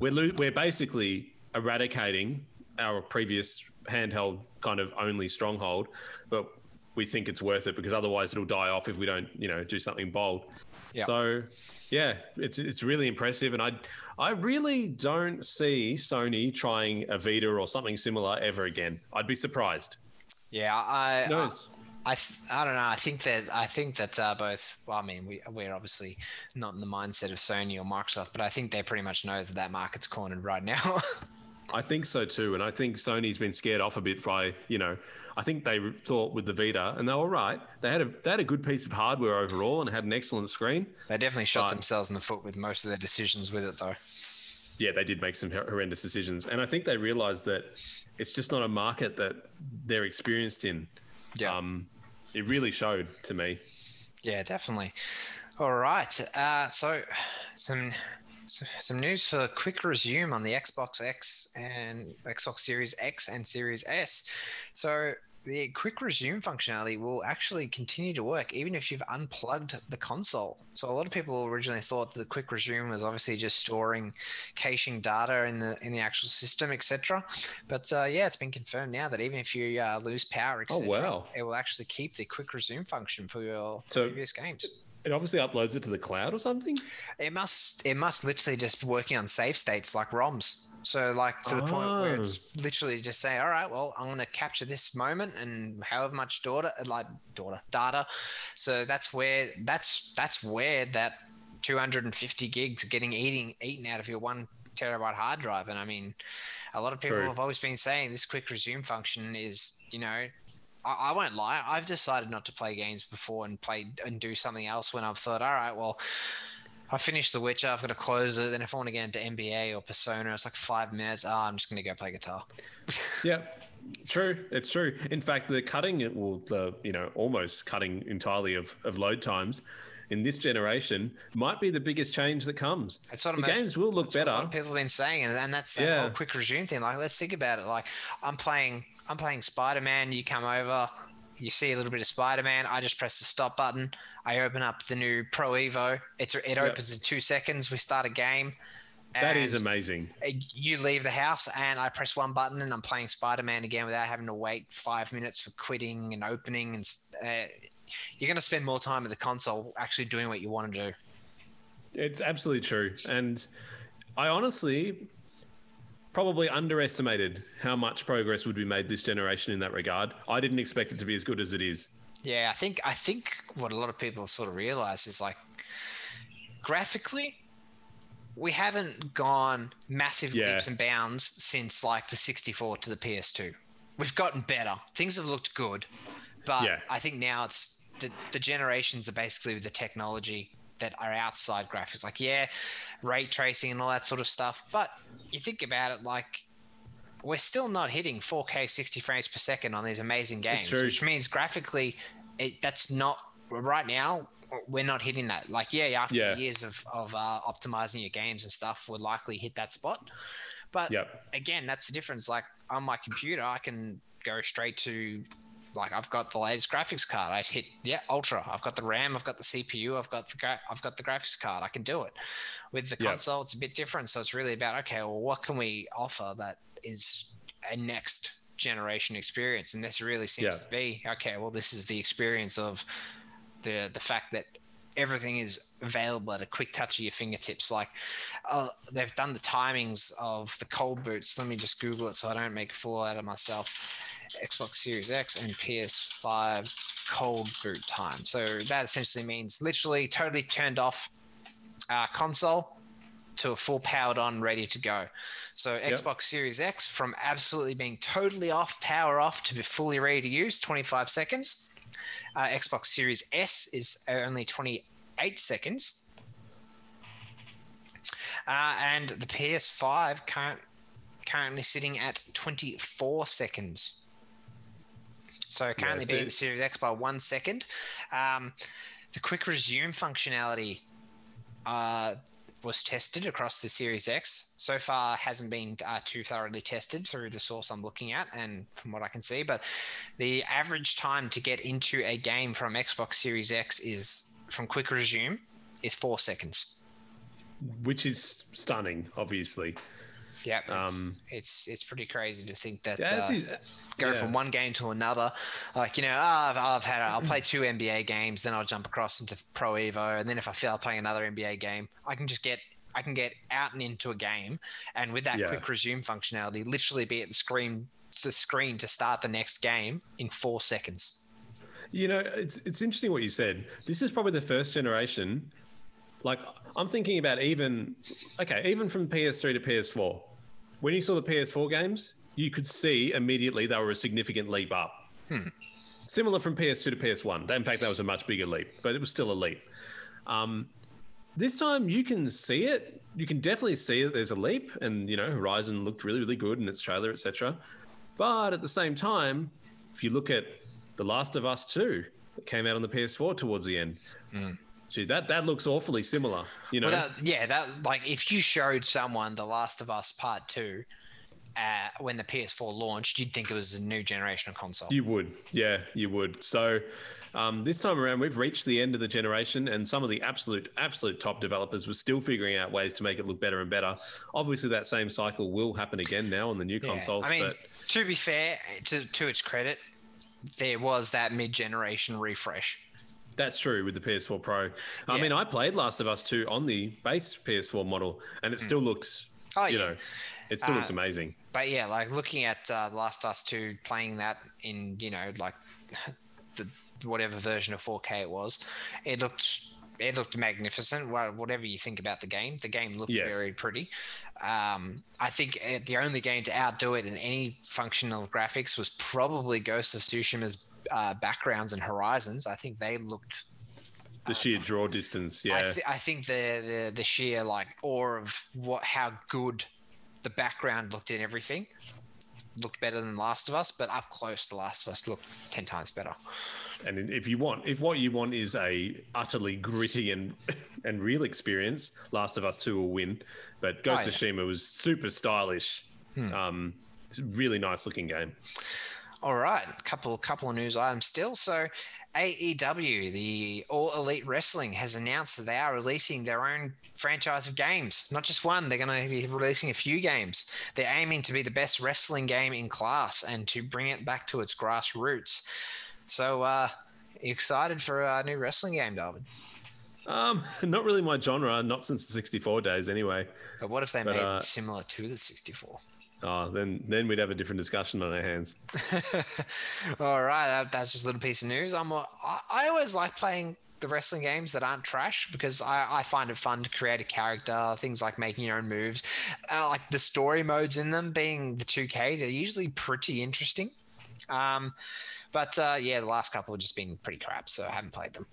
we're lo- we're basically eradicating our previous handheld kind of only stronghold, but we think it's worth it because otherwise it'll die off if we don't, you know, do something bold. Yeah. So, yeah, it's it's really impressive, and I I really don't see Sony trying a Vita or something similar ever again. I'd be surprised. Yeah, I. Who I. I, I don't know. I think that I think that uh, both. Well, I mean, we we're obviously not in the mindset of Sony or Microsoft, but I think they pretty much know that that market's cornered right now. I think so too, and I think Sony's been scared off a bit by you know. I think they thought with the Vita, and they were right. They had a they had a good piece of hardware overall, and had an excellent screen. they definitely shot But- themselves in the foot with most of their decisions with it, though. Yeah, they did make some horrendous decisions, and I think they realized that it's just not a market that they're experienced in. Yeah. Um, it really showed to me. Yeah, definitely. All right. Uh, so some some news for quick resume on the Xbox X and Xbox Series X and Series S. So the quick resume functionality will actually continue to work even if you've unplugged the console. So a lot of people originally thought that the quick resume was obviously just storing caching data in the in the actual system, etc. But uh, yeah, it's been confirmed now that even if you uh, lose power, etc., oh, wow. it will actually keep the quick resume function for your so, previous games. It obviously uploads it to the cloud or something. It must. It must literally just be working on save states like ROMs. So like to the oh. point where it's oh. literally just say, all right, well, I'm going to capture this moment and however much daughter, like daughter data. So that's where that's that's where that 250 gigs getting eating eaten out of your one terabyte hard drive. And I mean, a lot of people True. have always been saying this quick resume function is, you know, I, I, won't lie. I've decided not to play games before and play and do something else when I've thought, all right, well, I finished The Witcher. I've got to close it. Then if I want to get into NBA or Persona, it's like five minutes. Oh, I'm just going to go play guitar. yeah, true. It's true. In fact, the cutting, well, the you know, almost cutting entirely of, of load times in this generation might be the biggest change that comes. That's what the most, games will look better. people have been saying, and, and that's that yeah. whole quick resume thing. Like, let's think about it. Like, I'm playing, I'm playing Spider Man. You come over you see a little bit of Spider-Man. I just press the stop button. I open up the new Pro Evo. It's it yep. opens in two seconds. We start a game. That is amazing. You leave the house and I press one button and I'm playing Spider-Man again without having to wait five minutes for quitting and opening. And uh, you're going to spend more time at the console actually doing what you want to do. It's absolutely true, and I honestly probably underestimated how much progress would be made this generation in that regard. I didn't expect it to be as good as it is. Yeah, I think I think what a lot of people sort of realize is like graphically we haven't gone massive yeah. leaps and bounds since like the 64 to the PS2. We've gotten better. Things have looked good, but yeah. I think now it's the the generations are basically with the technology that are outside graphics. Like, yeah, ray tracing and all that sort of stuff. But you think about it, like, we're still not hitting 4K 60 frames per second on these amazing games, which means graphically, it, that's not right now. We're not hitting that. Like, yeah, after yeah. years of, of uh, optimizing your games and stuff, we'll likely hit that spot. But yep. again, that's the difference. Like on my computer, I can go straight to like I've got the latest graphics card. I hit yeah ultra. I've got the RAM. I've got the CPU. I've got the gra- I've got the graphics card. I can do it. With the yep. console, it's a bit different. So it's really about okay, well, what can we offer that is a next generation experience? And this really seems yeah. to be okay. Well, this is the experience of the the fact that everything is available at a quick touch of your fingertips. Like uh, they've done the timings of the cold boots. Let me just Google it so I don't make a fool out of myself. Xbox Series X and PS5 cold boot time. So that essentially means literally totally turned off uh, console to a full powered on, ready to go. So yep. Xbox Series X from absolutely being totally off, power off to be fully ready to use, 25 seconds. Uh, Xbox Series S is only 28 seconds. Uh, and the PS5 current, currently sitting at 24 seconds. So currently yeah, being the Series X by one second. Um, the quick resume functionality uh, was tested across the Series X. So far, hasn't been uh, too thoroughly tested through the source I'm looking at, and from what I can see. But the average time to get into a game from Xbox Series X is from quick resume is four seconds, which is stunning, obviously. Yeah, um, it's, it's, it's pretty crazy to think that yeah, uh, go yeah. from one game to another. Like you know, oh, I've, I've had I'll play two NBA games, then I'll jump across into Pro Evo, and then if I feel like playing another NBA game, I can just get I can get out and into a game, and with that yeah. quick resume functionality, literally be at the screen the screen to start the next game in four seconds. You know, it's it's interesting what you said. This is probably the first generation. Like I'm thinking about even okay, even from PS3 to PS4 when you saw the PS4 games, you could see immediately they were a significant leap up. Hmm. Similar from PS2 to PS1. In fact, that was a much bigger leap, but it was still a leap. Um, this time you can see it. You can definitely see that there's a leap, and you know Horizon looked really, really good in its trailer, etc. But at the same time, if you look at The Last of Us 2, that came out on the PS4 towards the end. Gee, that that looks awfully similar. You know, Well, that, yeah, that like if you showed someone The Last of Us Part Two uh, when the PS4 launched, you'd think it was a new generation of console. You would, yeah, you would. So um, this time around, we've reached the end of the generation, and some of the absolute, absolute top developers were still figuring out ways to make it look better and better. Obviously, that same cycle will happen again now on the new Yeah, consoles. I mean, but to be fair, to to its credit, there was that mid-generation refresh. That's true with the PS4 Pro. I mean, I played Last of Us 2 on the base PS4 model, and it still looks, Oh, you yeah. know, it still Uh, looked amazing. But yeah, like looking at uh, Last of Us Two, playing that in you know like the whatever version of 4K it was, it looked it looked magnificent. Whatever you think about the game, the game looked Yes. very pretty. Um, I think uh, the only game to outdo it in any functional graphics was probably Ghost of Tsushima's uh, backgrounds and horizons. I think they looked The sheer draw distance, I, yeah. th- I think the, the the sheer like awe of what how good the background looked in everything looked better than Last of Us, but up close, The Last of Us looked ten times better. And if you want, if what you want is a utterly gritty and and real experience, Last of Us Two will win. But Ghost Oh, of Tsushima was super stylish. Um, it's a really nice looking game. All right, couple couple of news items still. So, AEW, the All Elite Wrestling, has announced that they are releasing their own franchise of games. Not just one; they're going to be releasing a few games. They're aiming to be the best wrestling game in class and to bring it back to its grassroots. So, uh, you excited for a new wrestling game, David? Um, not really my genre, not since the 64 days anyway. But what if they But, made uh, similar to the 64? Oh, then then we'd have a different discussion on our hands. All right, that, that's just a little piece of news. I'm a, I, I always like playing the wrestling games that aren't trash because I, I find it fun to create a character, things like making your own moves. Uh, like the story modes in them being the 2K, they're usually pretty interesting. Um, but uh, yeah, the last couple have just been pretty crap, so I haven't played them.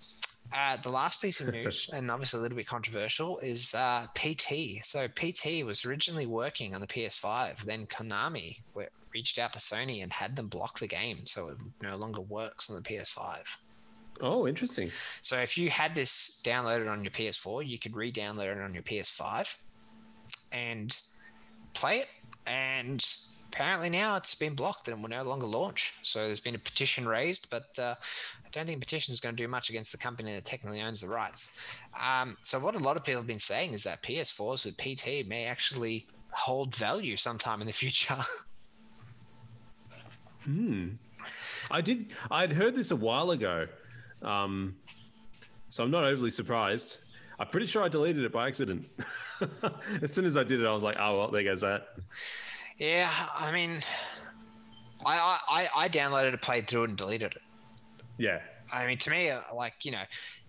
Uh, the last piece of news, and obviously a little bit controversial, is uh, PT. So PT was originally working on the PS5. Then Konami w- reached out to Sony and had them block the game, so it no longer works on the PS5. Oh, interesting. So if you had this downloaded on your PS4, you could re-download it on your PS5 and play it. And apparently now it's been blocked and will no longer launch. So there's been a petition raised, but uh, I don't think petition is going to do much against the company that technically owns the rights. Um, so what a lot of people have been saying is that PS4s with PT may actually hold value sometime in the future. hmm. I did. I'd heard this a while ago, um, so I'm not overly surprised. I'm pretty sure I deleted it by accident. as soon as I did it, I was like, "Oh well, there goes that." Yeah, I mean, I, I, I- downloaded it, played through it, and deleted it. Yeah, I mean, to me, uh, like you know,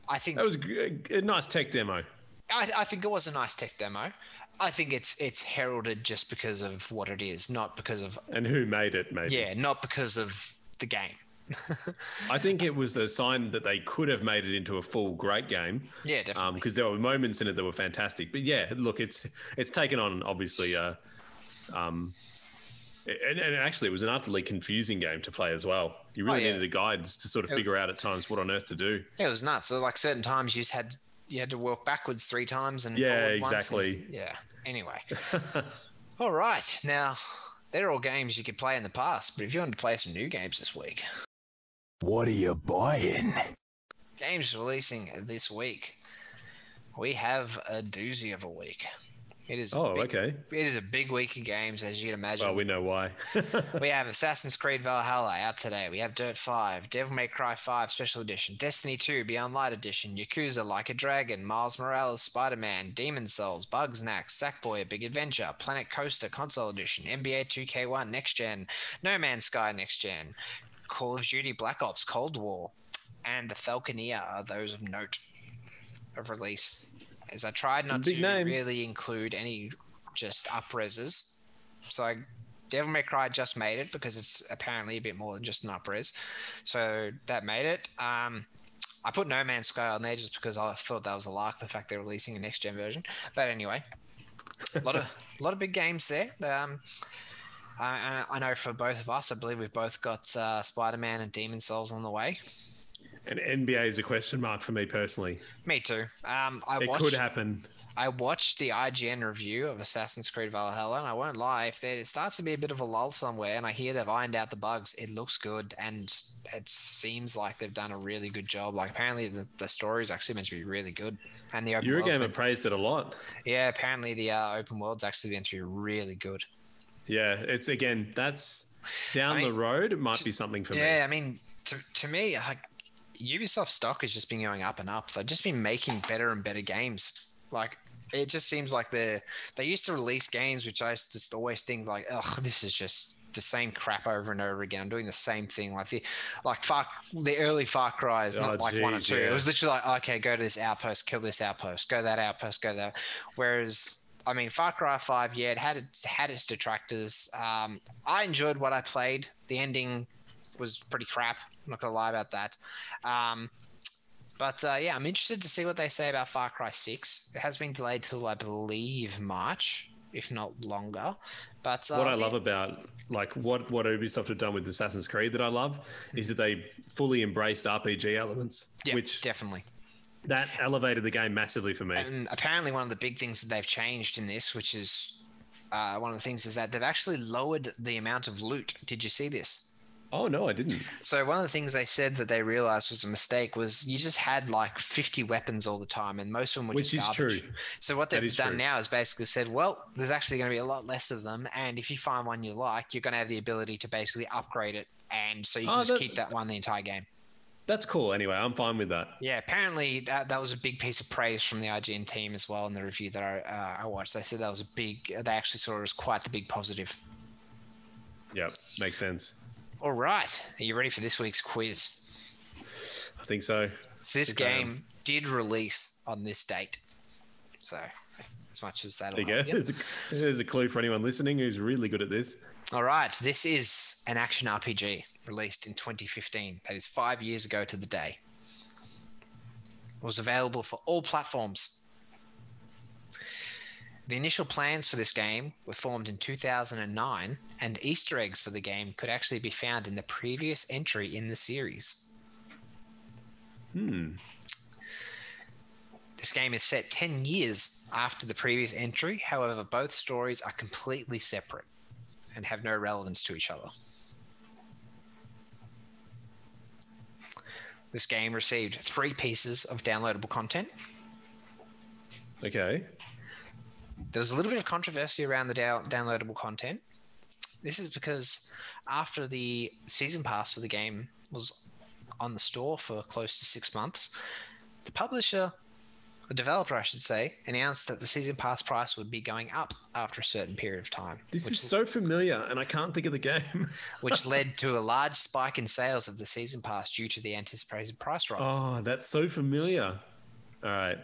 I think that was a, nice tech demo. I, I think it was a nice tech demo. I think it's it's heralded just because of what it is, not because of And who made it? Maybe. yeah, not because of the game. I think it was a sign that they could have made it into a full great game. Yeah, definitely. because there were moments in it that were fantastic. But yeah, look, it's it's taken on obviously. Uh, um, and, and actually, it was an utterly confusing game to play as well. You really yeah. needed a guide to sort of It- figure out at times what on earth to do. yeah, it was nuts. So like certain times you just had you had to work backwards three times and Yeah, forward once and- exactly. yeah. Anyway, all right. Now they're all games you could play in the past, but if you want to play some new games this week, What are you buying? games releasing this week, we have a doozy of a week. It is. Oh, big- okay. It is a big week of games, as you'd imagine. Well, we know why. we have Assassin's Creed Valhalla out today. We have Dirt 5, Devil May Cry 5 Special Edition, Destiny 2 Beyond Light Edition, Yakuza Like a Dragon, Miles Morales Spider Man, Demon's Souls, Bugsnax, Sackboy A Big Adventure, Planet Coaster Console Edition, NBA 2K1 Next Gen, No Man's Sky Next Gen, Call of Duty Black Ops Cold War, and the Falconeer are those of note of release. As I tried Some not to names. really include any just upreses. So I Devil May Cry just made it because it's apparently a bit more than just an upres. So that made it. Um, I put No Man's Sky on there just because I thought that was a lark, the fact they're releasing a next gen version. But anyway, a lot of a lot of big games there. Um, I, I I know for both of us, I believe we've both got uh, Spider Man and Demon's Souls on the way. And NBA is a question mark for me personally. Me too. Um, I It watched. could happen. I watched the IGN review of Assassin's Creed Valhalla, and I won't lie, if there it starts to be a bit of a lull somewhere, and I hear they've ironed out the bugs, it looks good, and it seems like they've done a really good job. Like apparently the, the story is actually meant to be really good, and the open Eurogamer to- praised it a lot. yeah, apparently the uh, open world's actually meant to be really good. Yeah, it's again that's down I the road. It might be something for yeah, me. Yeah, I mean, to, to me, like Ubisoft stock has just been going up and up. They've just been making better and better games. Like it just seems like they they used to release games which I just always think like, oh, this is just the same crap over and over again. I'm doing the same thing. Like the like Far the early Far Cry's not Oh, like one or two. yeah. It was literally like, okay, go to this outpost, kill this outpost, go that outpost, go that. Whereas I mean, Far Cry Five, yeah, it had its had its detractors. Um, I enjoyed what I played. The ending was pretty crap. I'm not gonna lie about that. Um, but uh, yeah, I'm interested to see what they say about Far Cry Six. It has been delayed till I believe March, if not longer. But uh, what I love about like what what Ubisoft have done with Assassin's Creed that I love is that they fully embraced RPG elements, yeah, which definitely. that elevated the game massively for me. And apparently, one of the big things that they've changed in this, which is uh, one of the things, is that they've actually lowered the amount of loot. Did you see this? Oh no, I didn't. So one of the things they said that they realized was a mistake was you just had like 50 weapons all the time, and most of them were Which just is garbage. true. So what they've done true. now is basically said, well, there's actually going to be a lot less of them, and if you find one you like, you're going to have the ability to basically upgrade it, and so you can Oh, just that- keep that one the entire game. That's cool. Anyway, I'm fine with that. Yeah, apparently that, that was a big piece of praise from the IGN team as well in the review that I, uh, I watched. They said that was a big, they actually saw it as quite the big positive. Yep, makes sense. All right, are you ready for this week's quiz? I think so. So this Think game did release on this date. So as much as that. There you go. There's a, there's a clue for anyone listening who's really good at this. All right, this is an action RPG released in 2015. That is five years ago to the day. It was available for all platforms. The initial plans for this game were formed in 2009, and Easter eggs for the game could actually be found in the previous entry in the series. Hmm. This game is set 10 years after the previous entry, however, both stories are completely separate and have no relevance to each other. This game received three pieces of downloadable content. Okay. There was a little bit of controversy around the down- downloadable content. This is because after the season pass for the game was on the store for close to six months, the publisher, the developer, I should say, announced that the season pass price would be going up after a certain period of time, This which, is so familiar, and I can't think of the game. which led to a large spike in sales of the season pass due to the anticipated price rise. oh, that's so familiar. All right.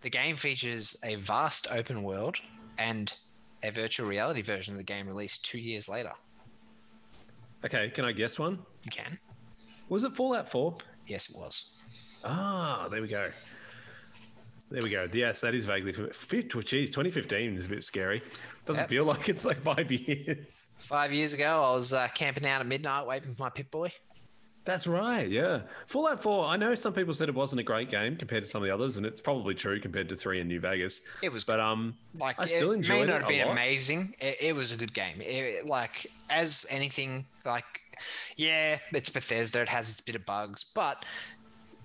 The game features a vast open world and a virtual reality version of the game released two years later. Okay, can I guess one? You can. Was it Fallout 4? Yes, it was. Ah, there we go. There we go. Yes, that is vaguely familiar. Geez, 2015 is a bit scary. Doesn't Yep. feel like it's like five years. Five years ago, I was uh, camping out at midnight waiting for my Pip Boy. That's right. Yeah. Fallout 4, I know some people said it wasn't a great game compared to some of the others, and it's probably true compared to 3 in New Vegas. It was, But um, like, I still it enjoyed may it not have been lot. amazing. It, it was a good game. It, like, as anything, like, yeah, it's Bethesda. It has its bit of bugs, but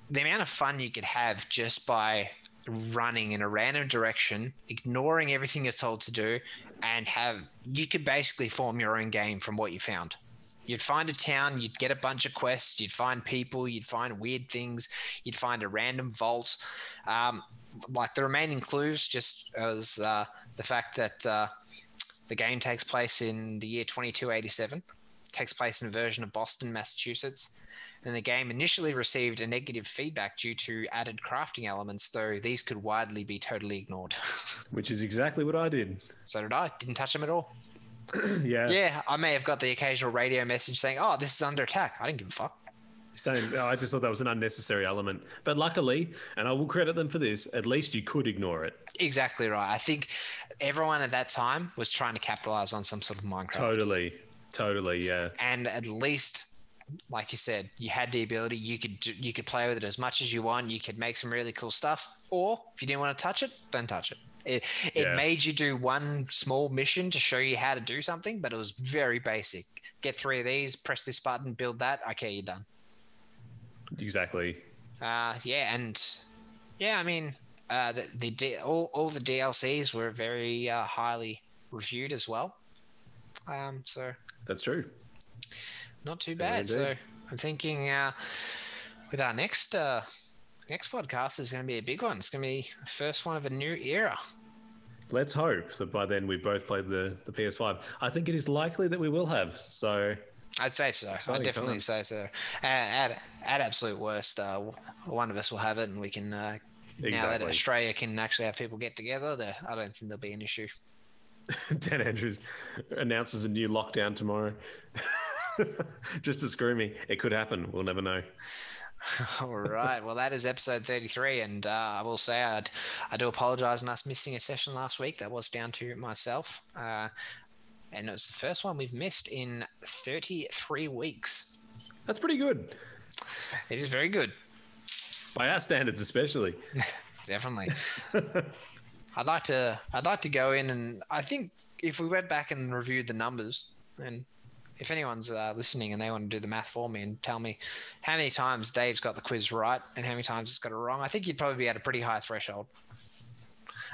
the amount of fun you could have just by running in a random direction, ignoring everything you're told to do, and have you could basically form your own game from what you found. You'd find a town, you'd get a bunch of quests, you'd find people, you'd find weird things, you'd find a random vault. Um, like the remaining clues, just as uh, the fact that uh, the game takes place in the year 2287, takes place in a version of Boston, Massachusetts. And the game initially received a negative feedback due to added crafting elements, though these could widely be totally ignored. which is exactly what I did. so did I. Didn't touch them at all. yeah. Yeah, I may have got the occasional radio message saying, "Oh, this is under attack." I didn't give a fuck. Same. I just thought that was an unnecessary element. But luckily, and I will credit them for this, at least you could ignore it. Exactly right. I think everyone at that time was trying to capitalize on some sort of Minecraft. Totally. Totally. Yeah. and at least like you said, you had the ability. You could you could play with it as much as you want. You could make some really cool stuff. Or if you didn't want to touch it, don't touch it. It it Yeah. made you do one small mission to show you how to do something, but it was very basic. Get three of these, press this button, build that. Okay, you're done. Exactly. Uh, yeah, and yeah, I mean, uh, the, the D, all all the DLCs were very uh, highly reviewed as well. Um, so That's true. not too Yeah, bad. So. I'm thinking uh, with our next uh, next podcast is going to be a big one. It's going to be the first one of a new era. Let's hope that by then we've both played the, the PS5. I think it is likely that we will have. So I'd say so. Exciting I'd definitely times. say so. At, at, at absolute worst, uh, one of us will have it, and we can. Uh, Now that Australia can actually have people get together, there, I don't think there'll be an issue. Dan Andrews announces a new lockdown tomorrow. Just to screw me. It could happen. We'll never know. All right. Well, that is episode 33. And uh, I will say I'd, I do apologize on us missing a session last week. That was down to myself. Uh, and it was the first one we've missed in 33 weeks. That's pretty good. It is very good. By our standards, especially. Definitely. I'd like to I'd like to go in and I think if we went back and reviewed the numbers and if anyone's uh, listening and they want to do the math for me and tell me how many times Dave's got the quiz right and how many times it's got it wrong, I think you'd probably be at a pretty high threshold.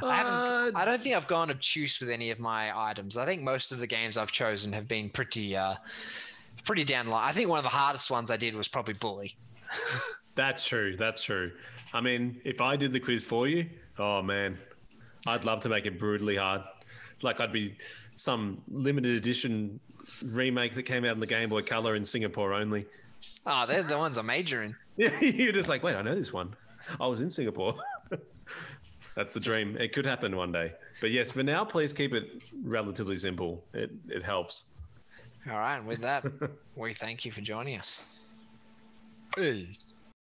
I haven't. Uh, I don't think I've gone obtuse with any of my items. I think most of the games I've chosen have been pretty, uh, pretty down the line. I think one of the hardest ones I did was probably Bully. That's true. That's true. I mean, if I did the quiz for you, oh man, I'd love to make it brutally hard. Like I'd be some limited edition remake that came out in the Game Boy Color in Singapore only. Oh, they're the ones I major in. Yeah, you're just like, wait, I know this one. I was in Singapore. That's the dream. It could happen one day. But yes, for now, please keep it relatively simple. It it helps. All right. With that, we thank you for joining us.